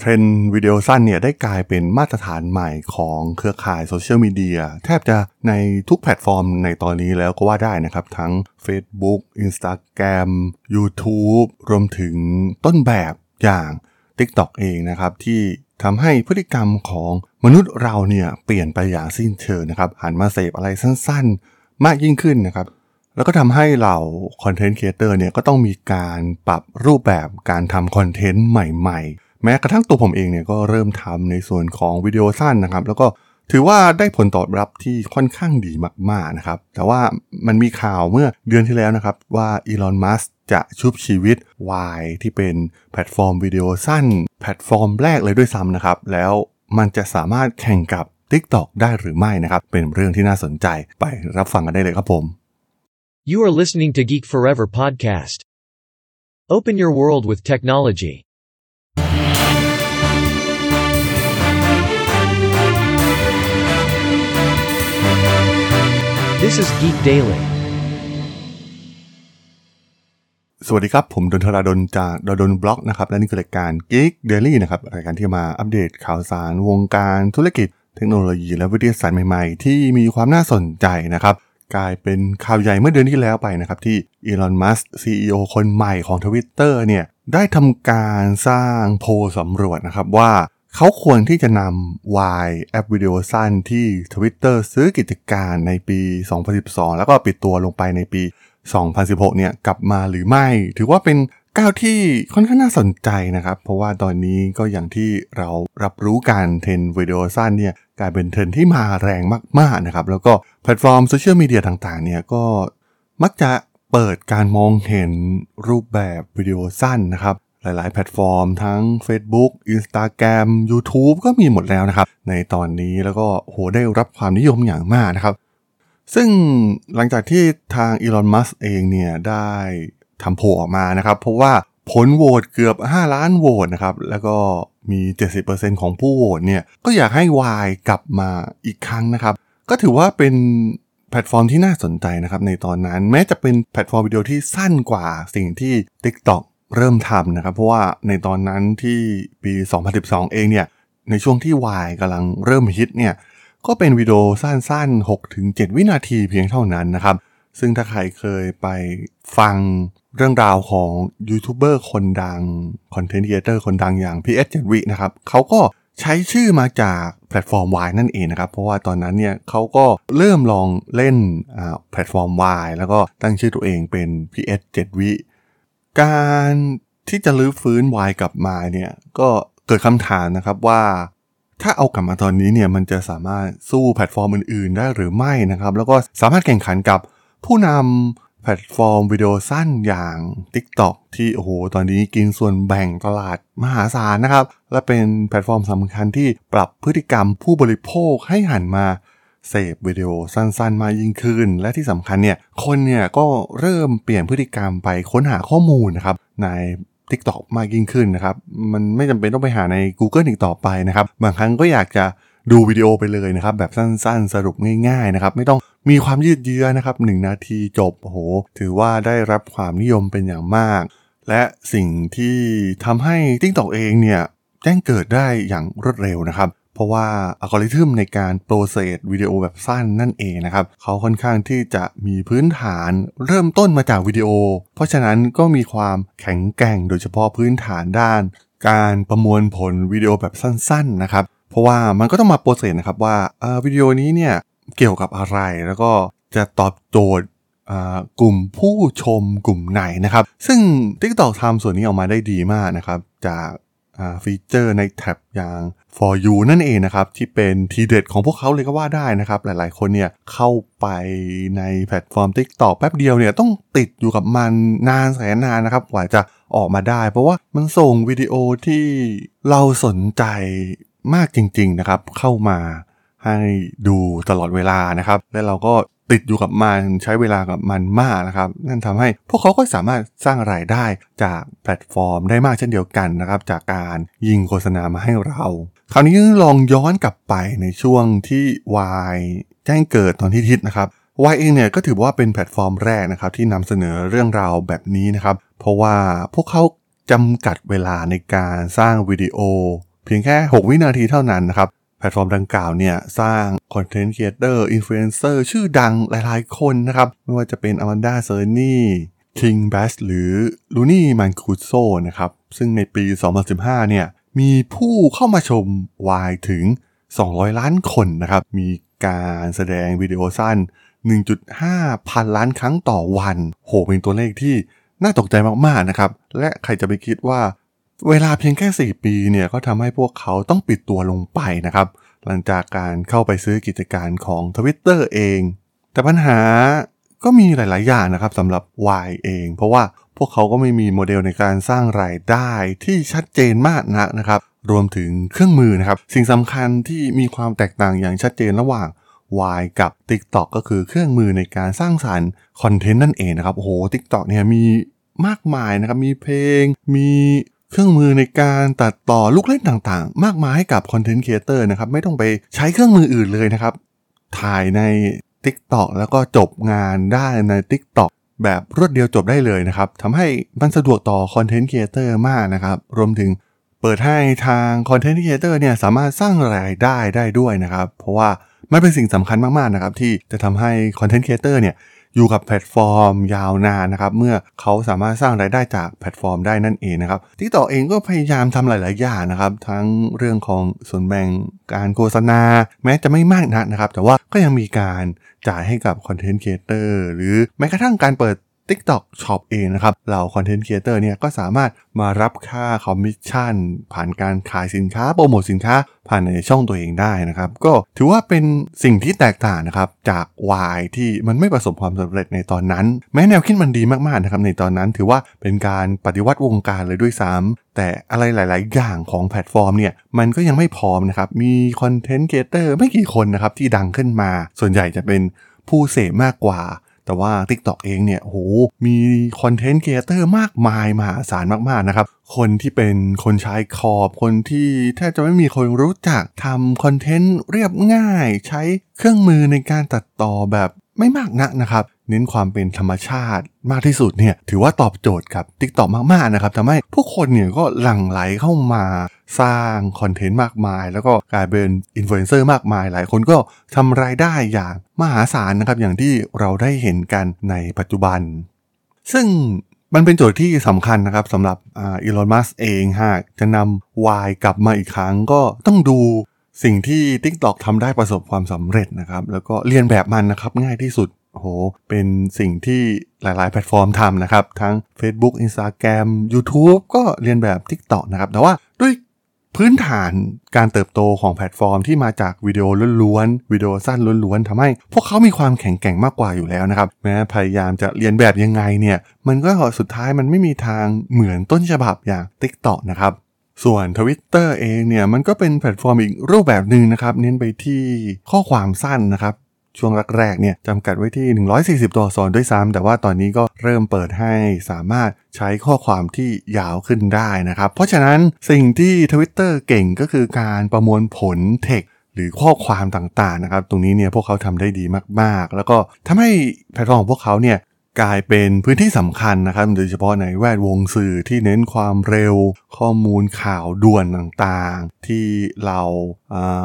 เทรนด์วิดีโอสั้นเนี่ยได้กลายเป็นมาตรฐานใหม่ของเครือข่ายโซเชียลมีเดียแทบจะในทุกแพลตฟอร์มในตอนนี้แล้วก็ว่าได้นะครับ ทั้ง Facebook Instagram YouTube รวมถึงต้นแบบอย่าง TikTok เองนะครับที่ทำให้พฤติกรรมของมนุษย์เราเนี่ยเปลี่ยนไปอย่างสิ้นเชิงนะครับหันมาเสพอะไรสั้นๆ มากยิ่งขึ้นนะครับแล้วก็ทำให้เรา content creator เนี่ยก็ต้องมีการปรับรูปแบบการทำ content ใหม่ ๆ แม้กระทั่งตัวผมเองเนี่ยก็เริ่มทำในส่วนของวิดีโอสั้นนะครับ แล้วก็ถือว่าได้ผลตอบรับที่ค่อนข้างดีมากๆนะครับ แต่ว่ามันมีข่าวเมื่อเดือนที่แล้วนะครับ ว่าอีลอน มัสก์จะชุบชีวิต Y ที่เป็นแพลตฟอร์มวิดีโอสั้น แพลตฟอร์มแรกเลยด้วยซ้ำนะครับ แล้วมันจะสามารถแข่งกับ TikTok ได้หรือไม่นะครับ เป็นเรื่องที่น่าสนใจไปรับฟังกันได้เลยครับผม You are listening to Geek Forever podcast. Open your world with technology. This is Geek Daily. สวัสดีครับ ผมดนทราดนจากดดนบล็อกนะครับ และนี่คือรายการ Geek Daily นะครับ รายการที่มาอัปเดตข่าวสารวงการธุรกิจ เทคโนโลยี และวิทยาศาสตร์ใหม่ๆ ที่มีความน่าสนใจนะครับ กลายเป็นข่าวใหญ่เมื่อเดือนที่แล้วไปนะครับ ที่อีลอนมัสก์ CEO คนใหม่ของ Twitter เนี่ยได้ทำการสร้างโพลสำรวจนะครับว่า เขาควรที่จะนำ Y แอปวิดีโอสั้นที่ Twitter ซื้อกิจการในปี 2012 แล้วก็ปิดตัวลงไปในปี 2016 เนี่ยกลับมาหรือไม่ ถือว่าเป็นก้าวที่ค่อนข้างน่าสนใจนะครับ เพราะว่าตอนนี้ก็อย่างที่เรารับรู้การเทรนวิดีโอสั้นเนี่ยกลายเป็นเทรนด์ที่มาแรงมากๆนะครับ แล้วก็แพลตฟอร์มโซเชียลมีเดียต่างๆเนี่ยก็มักจะเปิดการมองเห็นรูปแบบวิดีโอสั้นนะครับ หลาย ๆ แพลตฟอร์ม ทั้ง Facebook Instagram YouTube ก็มีหมดแล้วนะครับ ในตอนนี้แล้วก็โหได้รับความนิยมอย่างมากนะครับ ซึ่งหลังจากที่ทางอีลอนมัสก์เองเนี่ยได้ทำโพลออกมานะครับ เพราะว่าผลโหวตเกือบ 5 ล้านโหวตนะครับ แล้วก็มี 70%ของผู้โหวตเนี่ย ก็อยากให้ Y กลับมาอีกครั้งนะครับ ก็ถือว่าเป็นแพลตฟอร์มที่น่าสนใจนะครับในตอนนั้น แม้จะเป็นแพลตฟอร์มวิดีโอที่สั้นกว่าสิ่งที่ TikTok เริ่มทำนะครับ เพราะว่าในตอนนั้นที่ปี 2012 เองเนี่ย ในช่วงที่ Y กำลังเริ่มฮิตเนี่ย ก็เป็นวิดีโอสั้นๆ 6-7 วินาทีเพียงเท่านั้นนะครับ ซึ่งถ้าใครเคยไปฟังเรื่องราวของยูทูบเบอร์คนดัง content creator คนดังอย่าง PS 7วินะครับเขาก็ใช้ชื่อมาจากแพลตฟอร์ม Y นั่นเองนะครับ เพราะว่าตอนนั้นเนี่ยเขาก็เริ่มลองเล่นแพลตฟอร์ม Y แล้วก็ตั้งชื่อตัวเองเป็น PS 7วิ การที่จะลื้อฟื้น Y กลับมาเนี่ยก็เกิดคำถามนะครับว่าถ้าเอากลับมาตอนนี้เนี่ยมันจะสามารถสู้แพลตฟอร์มอื่น ๆ ได้หรือไม่นะครับ แล้วก็สามารถแข่งขันกับผู้นำแพลตฟอร์มวิดีโอสั้นอย่าง TikTok ที่โอ้โหตอนนี้กินส่วนแบ่งตลาดมหาศาลนะครับ และเป็นแพลตฟอร์มสำคัญที่ปรับพฤติกรรมผู้บริโภคให้หันมา เสพวิดีโอสั้นๆ มายิ่งขึ้น และที่สำคัญเนี่ยคนเนี่ยก็เริ่มเปลี่ยนพฤติกรรมไปค้นหาข้อมูลนะครับใน TikTok มากยิ่งขึ้นนะครับ มันไม่จำเป็นต้องไปหาใน Google อีกต่อไปนะครับ บางครั้งก็อยากจะดูวิดีโอไปเลยนะครับ แบบสั้นๆ สรุปง่ายๆนะครับ ไม่ต้องมีความยืดเยื้อนะครับ1นาทีจบโอ้โห ถือว่าได้รับความนิยมเป็นอย่างมาก และสิ่งที่ทำให้ TikTok เองเนี่ยแจ้งเกิดได้อย่างรวดเร็วนะครับ เพราะว่าอัลกอริทึมในการ process วิดีโอแบบสั้นนั่นเองนะครับเขาค่อนข้างที่จะมีพื้นฐานเริ่มต้นมาจากวิดีโอ เพราะฉะนั้นก็มีความแข็งแกร่งโดยเฉพาะพื้นฐานด้าน การประมวลผลวิดีโอแบบสั้นๆนะครับเพราะว่ามันก็ต้องมา process นะครับว่าวิดีโอนี้เนี่ยเกี่ยวกับอะไรแล้วก็จะตอบโจทย์กลุ่มผู้ชมกลุ่มไหนนะครับ ซึ่ง TikTok ทำส่วนนี้ออกมาได้ดีมากนะครับ จาก feature ใน tab อย่าง for you นั่นเองนะครับ ที่เป็นทีเด็ดของพวกเขาเลยก็ว่าได้นะครับ หลายๆคนเนี่ยเข้าไปในแพลตฟอร์ม TikTok แป๊บเดียวเนี่ยต้องติดอยู่กับมันนานแสนนานนะครับกว่าจะออกมาได้ เพราะว่ามันส่งวิดีโอที่เราสนใจมากจริง ๆ นะครับ เข้ามาให้ดูตลอดเวลานะครับ และเราก็ ติดอยู่กับมันใช้เวลากับมันมากนะครับนั่นทำให้พวกเขาก็สามารถสร้างรายได้จากแพลตฟอร์มได้มากเช่นเดียวกันนะครับจากการยิงโฆษณามาให้เรา คราวนี้ลองย้อนกลับไปในช่วงที่ Y แจ้งเกิดตอนที่ทิศนะครับ Y เองเนี่ยก็ถือว่าเป็นแพลตฟอร์มแรกนะครับที่นำเสนอเรื่องราวแบบนี้นะครับเพราะว่าพวกเขาจำกัดเวลาในการสร้างวิดีโอ เพียงแค่ 6 วินาทีเท่านั้นนะครับ แพลตฟอร์มดังกล่าวเนี่ย สร้าง content creator influencer ชื่อดังหลายๆคนนะครับ ไม่ว่าจะเป็นอ m ม n ดาเซอร์นี่คิงแบสหรือลูนี่มันคูโซนะครับ ซึ่งในปี 2015 เนี่ย มีผู้เข้ามาชมวายถึง 200 ล้านคนนะครับ มีการแสดงวิดีโอสั้น 1.5 พันล้านครั้งต่อวัน โห เป็นตัวเลขที่น่าตกใจมาก ๆ นะครับ และใครจะไปคิดว่า เวลาเพียงแค่ 4 ปีเนี่ยก็ทำให้พวกเขาต้องปิดตัวลงไปนะครับ หลังจากการเข้าไปซื้อกิจการของ Twitter เอง แต่ปัญหาก็มีหลาย ๆ อย่างนะครับสำหรับ Y เอง เพราะว่าพวกเขาก็ไม่มีโมเดลในการสร้างรายได้ที่ชัดเจนมากนักนะครับ รวมถึงเครื่องมือนะครับ สิ่งสำคัญที่มีความแตกต่างอย่างชัดเจนระหว่าง Vine กับ TikTok ก็คือเครื่องมือในการสร้างสารรค์คอนเทนต์นั่นเองนะครับโอ้โห TikTok เนี่ยมีมากมายนะครับ มีเพลง มี เครื่องมือในการตัดต่อลูกเล่นต่างๆ มากมายให้กับ content creator นะครับ ไม่ต้องไปใช้เครื่องมืออื่นเลยนะครับ ถ่ายใน TikTok แล้วก็จบงานได้ใน TikTok แบบรวดเดียวจบได้เลยนะครับทำให้มันสะดวกต่อคอนเทนต์ครีเอเตอร์มากนะครับ รวมถึงเปิดให้ทางคอนเทนต์ครีเอเตอร์เนี่ยสามารถสร้างรายได้ได้ด้วยนะครับ เพราะว่ามันเป็นสิ่งสำคัญมากๆนะครับที่จะทำให้คอนเทนต์ครีเอเตอร์เนี่ย อยู่กับแพลตฟอร์มยาวนานนะครับ เมื่อเขาสามารถสร้างรายได้จากแพลตฟอร์มได้นั่นเองนะครับที่ต่อเองก็พยายามทำหลาย ๆ อย่างนะครับ ทั้งเรื่องของส่วนแบ่งการโฆษณา แม้จะไม่มากนักนะครับ แต่ว่าก็ยังมีการจ่ายให้กับคอนเทนต์ครีเอเตอร์หรือแม้กระทั่งการเปิด TikTok Shop เองนะครับเราคอนเทนต์ครีเอเตอร์เนี่ยก็สามารถมารับค่าคอมมิชชั่น ผ่านการขายสินค้าโปรโมทสินค้าผ่านในช่องตัวเองได้นะครับ ก็ถือว่าเป็นสิ่งที่แตกต่างนะครับ จาก Y ที่มันไม่ประสบความสำเร็จในตอนนั้น แม้แนวคิดมันดีมากๆนะครับในตอนนั้นถือว่าเป็นการปฏิวัติวงการเลยด้วยซ้ำแต่อะไรหลาย ๆ อย่างของแพลตฟอร์มเนี่ยมันก็ยังไม่พร้อมนะครับมีคอนเทนต์ครีเอเตอร์ไม่กี่คนนะครับที่ดังขึ้นมา ส่วนใหญ่จะเป็นผู้เสพมากกว่า แต่ว่า TikTok เองเนี่ยโหมีคอนเทนต์ครีเอเตอร์มากมายมหาศาลมากๆนะครับ คนที่เป็นคนใช้ขอบคนที่แทบจะไม่มีคนรู้จักทำคอนเทนต์เรียบง่าย ใช้เครื่องมือในการตัดต่อแบบไม่มากนักนะครับ เน้นความเป็นธรรมชาติมากที่สุดเนี่ยถือว่าตอบโจทย์กับ TikTok มากๆนะครับทำให้ผู้คนเนี่ยก็หลั่งไหลเข้ามาสร้างคอนเทนต์มากมาย แล้วก็กลายเป็นอินฟลูเอนเซอร์มากมาย หลายคนก็ทำรายได้อย่างมหาศาลนะครับอย่างที่เราได้เห็นกันในปัจจุบัน ซึ่งมันเป็นโจทย์ที่สำคัญนะครับสำหรับอีลอนมัสก์เองหากจะนำ Y กลับมาอีกครั้งก็ต้องดูสิ่งที่ TikTok ทำได้ประสบความสำเร็จนะครับ แล้วก็เลียนแบบมันนะครับง่ายที่สุด โอ้โห เป็นสิ่งที่หลาย ๆ แพลตฟอร์มทำนะครับ ทั้ง Facebook Instagram YouTube ก็เลียนแบบ TikTok นะครับ แต่ว่าด้วยพื้นฐานการเติบโตของแพลตฟอร์มที่มาจากวิดีโอล้วนๆวิดีโอสั้นล้วนๆทำให้ พวกเขามีความแข็งแกร่งมากกว่าอยู่แล้วนะครับ แม้พยายามจะเลียนแบบยังไงเนี่ย มันก็สุดท้ายมันไม่มีทางเหมือนต้นฉบับอย่าง TikTok นะครับส่วน Twitter เองเนี่ยมันก็เป็นแพลตฟอร์มอีกรูปแบบหนึ่งนะครับ เน้นไปที่ข้อความสั้นนะครับ ช่วงแรกๆเนี่ยจำกัดไว้ที่ 140 ตัวอักษรด้วยซ้ำแต่ว่าตอนนี้ก็เริ่มเปิดให้สามารถใช้ข้อความที่ยาวขึ้นได้นะครับ เพราะฉะนั้นสิ่งที่ Twitter เก่งก็คือการประมวลผลเทคหรือข้อความต่างๆนะครับ ตรงนี้เนี่ยพวกเขาทำได้ดีมากๆ แล้วก็ทำให้แพลตฟอร์มของพวกเขาเนี่ย กลายเป็นพื้นที่สำคัญนะครับ โดยเฉพาะในแวดวงสื่อที่เน้นความเร็ว ข้อมูลข่าวด่วนต่างๆ ที่เหล่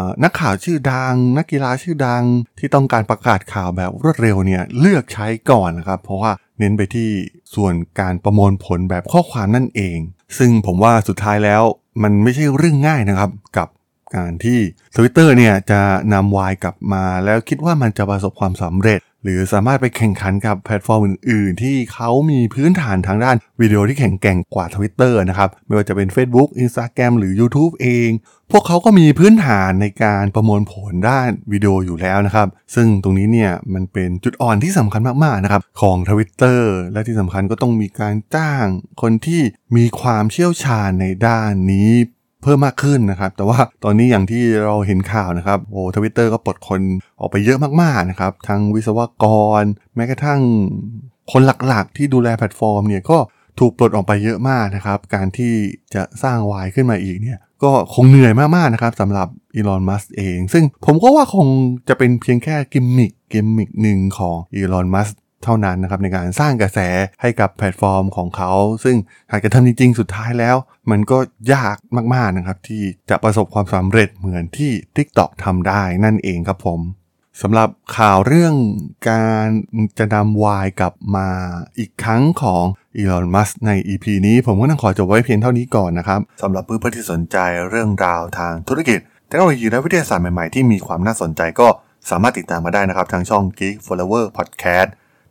านักข่าวชื่อดัง นักกีฬาชื่อดัง ที่ต้องการประกาศข่าวแบบรวดเร็วเนี่ยเลือกใช้ก่อนนะครับ เพราะว่าเน้นไปที่ส่วนการประมวลผลแบบข้อความนั่นเอง ซึ่งผมว่าสุดท้ายแล้วมันไม่ใช่เรื่องง่ายนะครับ กับ การที่ Twitter เนี่ยจะนำวายกลับมาแล้วคิดว่ามันจะประสบความสำเร็จ หรือสามารถไปแข่งขันกับแพลตฟอร์มอื่น ๆ ที่เขามีพื้นฐานทางด้านวิดีโอที่แข็งแกร่งกว่า Twitter นะครับ ไม่ว่าจะเป็น Facebook Instagram หรือ YouTube เอง พวกเขาก็มีพื้นฐานในการประมวลผลด้านวิดีโออยู่แล้วนะครับ ซึ่งตรงนี้เนี่ยมันเป็นจุดอ่อนที่สำคัญมาก ๆ นะครับของ Twitter และที่สำคัญก็ต้องมีการจ้างคนที่มีความเชี่ยวชาญในด้านนี้ เพิ่มมากขึ้นนะครับ แต่ว่าตอนนี้อย่างที่เราเห็นข่าวนะครับโอ้ทวิตเตอร์ก็ปลดคนออกไปเยอะมากๆนะครับทั้งวิศวกร แม้กระทั่งคนหลักๆ ที่ดูแลแพลตฟอร์มเนี่ยก็ถูกปลดออกไปเยอะมากนะครับ การที่จะสร้างวายขึ้นมาอีกเนี่ยก็คงเหนื่อยมากๆนะครับสำหรับอีลอน มัสก์เอง ซึ่งผมก็ว่าคงจะเป็นเพียงแค่กิมมิคกิมมิคหนึ่งของอีลอน มัสก์ เท่านั้นนะครับในการสร้างกระแสให้กับแพลตฟอร์มของเขา ซึ่งหากจะทำจริงๆ สุดท้ายแล้ว มันก็ยากมากๆนะครับที่จะประสบความสำเร็จเหมือนที่ TikTok ทำได้นั่นเองครับผมสำหรับข่าวเรื่องการจะนำวายกลับมาอีกครั้งของอีลอนมัสก์ใน EP นี้ผมก็ต้องขอจบไว้เพียงเท่านี้ก่อนนะครับสำหรับเพื่อนๆที่สนใจเรื่องราวทางธุรกิจเทคโนโลยีและวิทยาศาสตร์ใหม่ๆ ที่มีความน่าสนใจก็สามารถติดตามมาได้นะครับ ทางช่อง Geek Forever Podcast